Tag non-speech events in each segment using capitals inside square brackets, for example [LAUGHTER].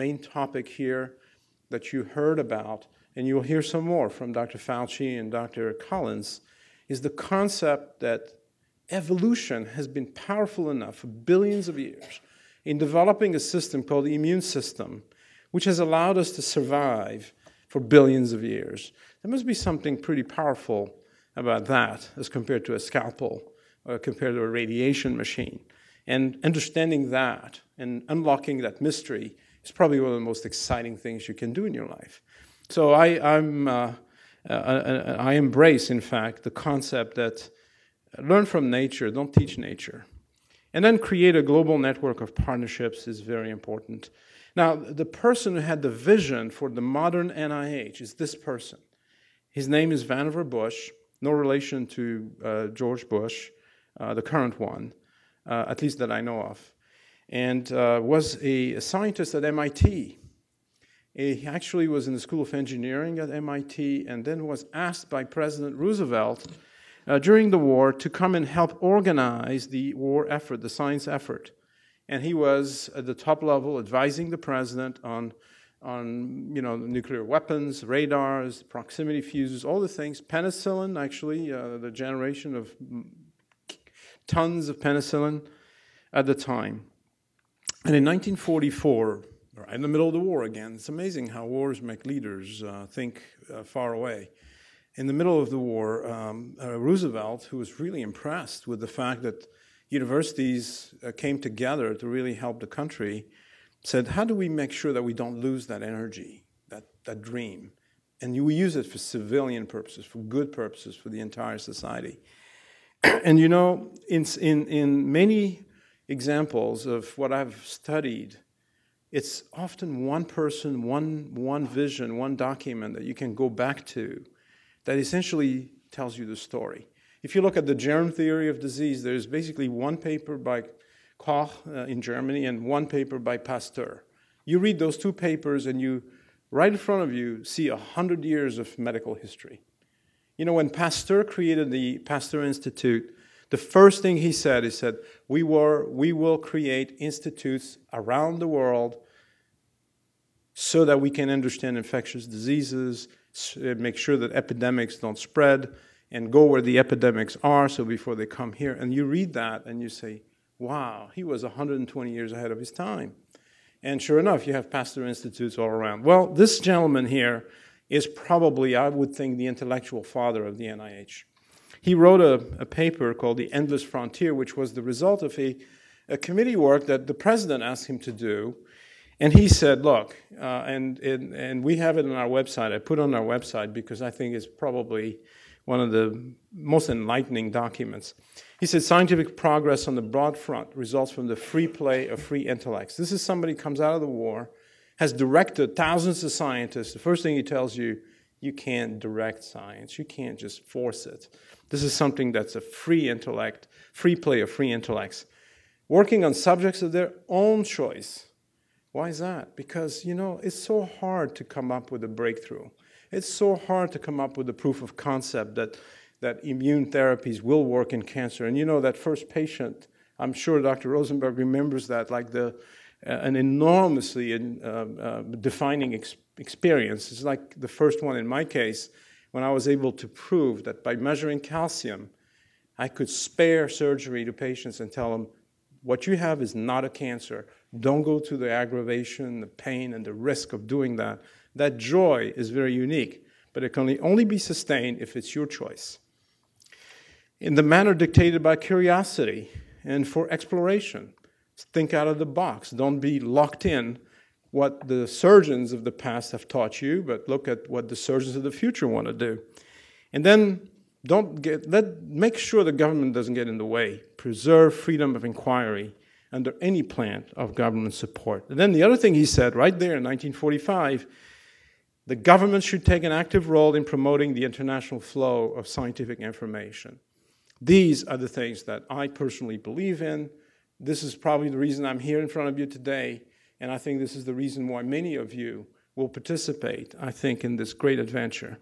main topic here that you heard about, and you'll hear some more from Dr. Fauci and Dr. Collins, is the concept that evolution has been powerful enough for billions of years in developing a system called the immune system, which has allowed us to survive for billions of years. There must be something pretty powerful about that as compared to a scalpel or compared to a radiation machine. And understanding that and unlocking that mystery is probably one of the most exciting things you can do in your life. So I, I'm, uh, uh, uh I embrace, in fact, the concept that learn from nature, don't teach nature. And then create a global network of partnerships is very important. Now, the person who had the vision for the modern NIH is this person. His name is Vannevar Bush, no relation to uh, George Bush, uh, the current one, uh, at least that I know of, and uh, was a, a, scientist at MIT. He actually was in the School of Engineering at MIT and then was asked by President Roosevelt uh, during the war to come and help organize the war effort, the science effort. And he was at the top level advising the president on, on you know, nuclear weapons, radars, proximity fuses, all the things. Penicillin, actually, uh, the generation of tons of penicillin at the time. And in 1944, right in the middle of the war again, it's amazing how wars make leaders uh, think uh, far away in the middle of the war, um, uh, Roosevelt, who was really impressed with the fact that universities uh, came together to really help the country, said, How do we make sure that we don't lose that energy, that, that dream? And we use it for civilian purposes, for good purposes, for the entire society. [CLEARS THROAT] and you know, in, in, in many examples of what I've studied, it's often one person, one, one vision, one document that you can go back to that essentially tells you the story. If you look at the germ theory of disease, there's basically one paper by Koch uh, in Germany and one paper by Pasteur. You read those two papers and you, right in front of you, see a hundred years of medical history. You know, when Pasteur created the Pasteur Institute, the first thing he said, he said, we, were, we will create institutes around the world so that we can understand infectious diseases, make sure that epidemics don't spread and go where the epidemics are so before they come here. And you read that and you say, wow, he was 120 years ahead of his time. And sure enough, you have Pasteur Institutes all around. Well, this gentleman here is probably, I would think, the intellectual father of the NIH. He wrote a, a paper called The Endless Frontier, which was the result of a, a committee work that the president asked him to do and he said, look, uh, and, and, and we have it on our website. I put it on our website because I think it's probably one of the most enlightening documents. He said, scientific progress on the broad front results from the free play of free intellects. This is somebody who comes out of the war, has directed thousands of scientists. The first thing he tells you, you can't direct science. You can't just force it. This is something that's a free intellect, free play of free intellects, working on subjects of their own choice why is that? Because, you know, it's so hard to come up with a breakthrough. It's so hard to come up with a proof of concept that, that immune therapies will work in cancer. And you know, that first patient, I'm sure Dr. Rosenberg remembers that, like the, uh, an enormously uh, uh, defining ex- experience. It's like the first one in my case, when I was able to prove that by measuring calcium, I could spare surgery to patients and tell them, what you have is not a cancer. Don't go to the aggravation, the pain, and the risk of doing that. That joy is very unique, but it can only be sustained if it's your choice. In the manner dictated by curiosity and for exploration, think out of the box. Don't be locked in what the surgeons of the past have taught you, but look at what the surgeons of the future want to do. And then don't get let make sure the government doesn't get in the way. Preserve freedom of inquiry under any plan of government support. And then the other thing he said right there in 1945 the government should take an active role in promoting the international flow of scientific information. These are the things that I personally believe in. This is probably the reason I'm here in front of you today, and I think this is the reason why many of you will participate, I think, in this great adventure.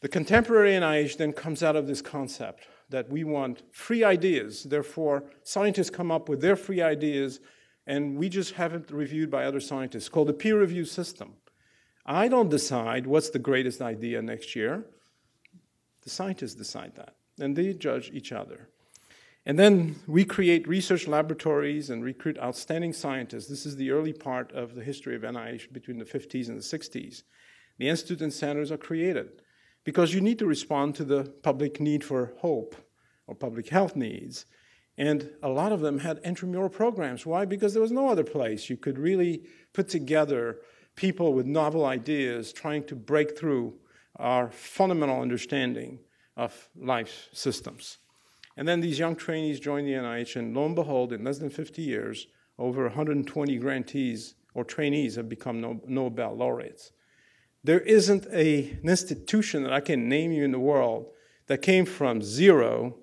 The contemporary NIH then comes out of this concept that we want free ideas. Therefore, scientists come up with their free ideas, and we just have it reviewed by other scientists called the peer review system. I don't decide what's the greatest idea next year. The scientists decide that, and they judge each other. And then we create research laboratories and recruit outstanding scientists. This is the early part of the history of NIH between the 50s and the 60s. The institutes and centers are created because you need to respond to the public need for hope or public health needs. And a lot of them had intramural programs. Why? Because there was no other place you could really put together people with novel ideas trying to break through our fundamental understanding of life systems. And then these young trainees join the NIH, and lo and behold, in less than 50 years, over 120 grantees or trainees have become Nobel laureates. There isn't a, an institution that I can name you in the world that came from zero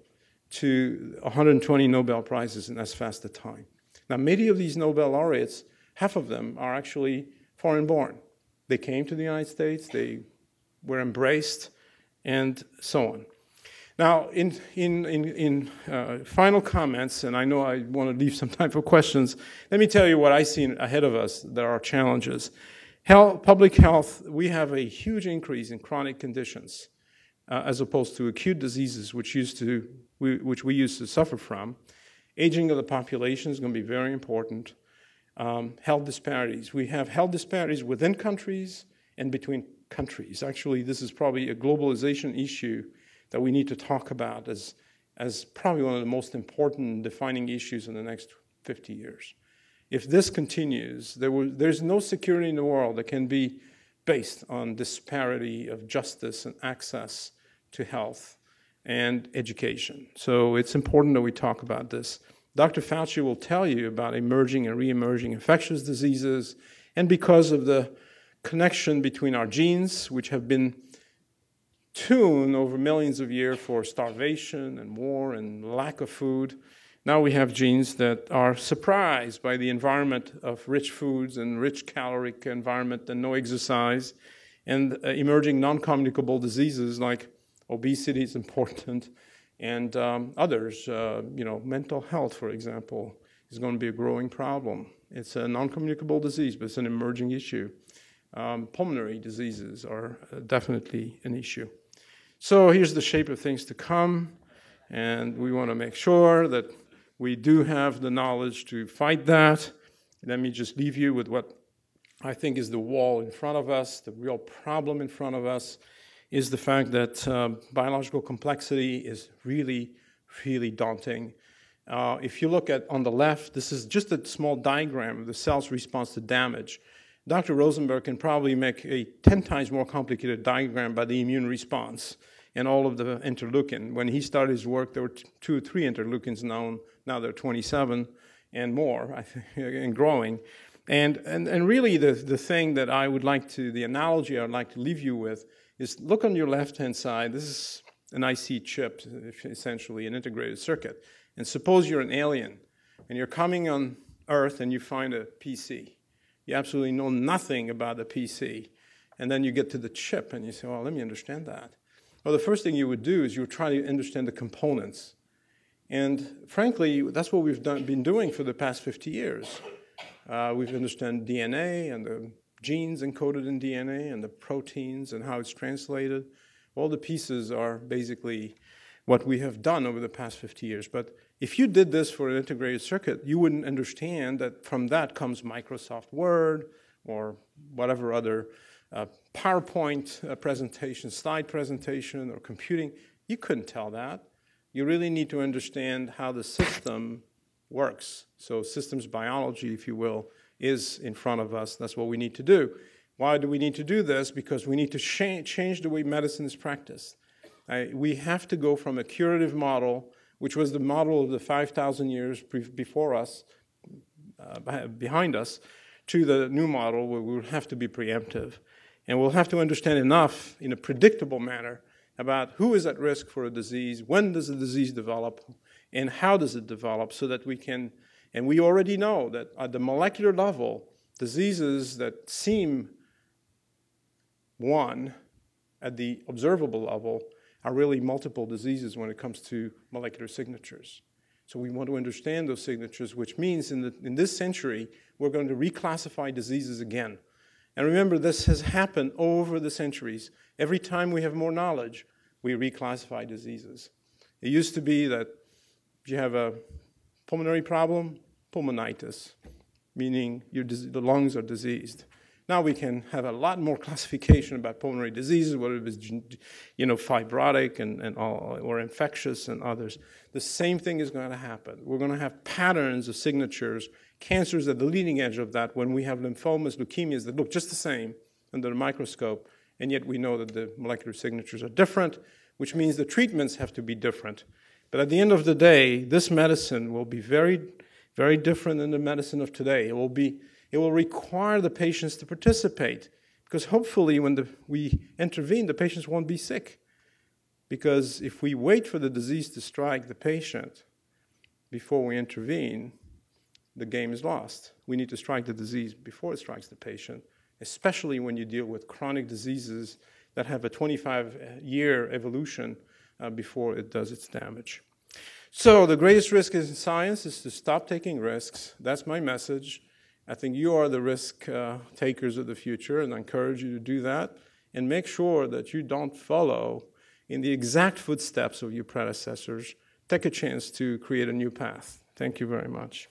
to 120 Nobel Prizes in as fast a time. Now, many of these Nobel laureates, half of them are actually foreign born. They came to the United States, they were embraced, and so on. Now, in, in, in, in uh, final comments, and I know I want to leave some time for questions, let me tell you what I see ahead of us. There are challenges. Health, public health, we have a huge increase in chronic conditions uh, as opposed to acute diseases, which, used to, we, which we used to suffer from. Aging of the population is going to be very important. Um, health disparities. We have health disparities within countries and between countries. Actually, this is probably a globalization issue that we need to talk about as, as probably one of the most important defining issues in the next 50 years. If this continues, there will, there's no security in the world that can be based on disparity of justice and access to health and education. So it's important that we talk about this. Dr. Fauci will tell you about emerging and re-emerging infectious diseases, and because of the connection between our genes, which have been tuned over millions of years for starvation and war and lack of food. Now we have genes that are surprised by the environment of rich foods and rich caloric environment and no exercise, and uh, emerging non-communicable diseases like obesity is important, and um, others. Uh, you know, mental health, for example, is going to be a growing problem. It's a non-communicable disease, but it's an emerging issue. Um, pulmonary diseases are uh, definitely an issue. So here's the shape of things to come, and we want to make sure that we do have the knowledge to fight that. Let me just leave you with what I think is the wall in front of us, the real problem in front of us is the fact that uh, biological complexity is really, really daunting. Uh, if you look at on the left, this is just a small diagram of the cell's response to damage. Dr. Rosenberg can probably make a 10 times more complicated diagram by the immune response and all of the interleukin. When he started his work, there were two or three interleukins known. Now there are 27 and more, I think, [LAUGHS] and growing. And, and, and really, the, the thing that I would like to, the analogy I would like to leave you with is look on your left hand side. This is an IC chip, essentially, an integrated circuit. And suppose you're an alien and you're coming on Earth and you find a PC. You absolutely know nothing about the PC. And then you get to the chip and you say, well, let me understand that. Well, the first thing you would do is you would try to understand the components. And frankly, that's what we've done, been doing for the past 50 years. Uh, we've understood DNA and the genes encoded in DNA and the proteins and how it's translated. All the pieces are basically what we have done over the past 50 years. But if you did this for an integrated circuit, you wouldn't understand that from that comes Microsoft Word or whatever other uh, PowerPoint uh, presentation, slide presentation, or computing. You couldn't tell that. You really need to understand how the system works. So, systems biology, if you will, is in front of us. That's what we need to do. Why do we need to do this? Because we need to change the way medicine is practiced. We have to go from a curative model, which was the model of the 5,000 years before us, uh, behind us, to the new model where we would have to be preemptive. And we'll have to understand enough in a predictable manner about who is at risk for a disease, when does the disease develop, and how does it develop so that we can, and we already know that at the molecular level, diseases that seem one at the observable level are really multiple diseases when it comes to molecular signatures. So we want to understand those signatures, which means in, the, in this century, we're going to reclassify diseases again. And remember, this has happened over the centuries. Every time we have more knowledge, we reclassify diseases. It used to be that you have a pulmonary problem, pulmonitis, meaning your, the lungs are diseased. Now we can have a lot more [LAUGHS] classification about pulmonary diseases, whether it is you know, fibrotic and, and all, or infectious and others. The same thing is going to happen. We're going to have patterns of signatures, cancers at the leading edge of that when we have lymphomas, leukemias that look just the same under the microscope, and yet we know that the molecular signatures are different, which means the treatments have to be different. But at the end of the day, this medicine will be very, very different than the medicine of today. It will be it will require the patients to participate because hopefully, when the, we intervene, the patients won't be sick. Because if we wait for the disease to strike the patient before we intervene, the game is lost. We need to strike the disease before it strikes the patient, especially when you deal with chronic diseases that have a 25 year evolution uh, before it does its damage. So, the greatest risk in science is to stop taking risks. That's my message. I think you are the risk uh, takers of the future, and I encourage you to do that. And make sure that you don't follow in the exact footsteps of your predecessors. Take a chance to create a new path. Thank you very much.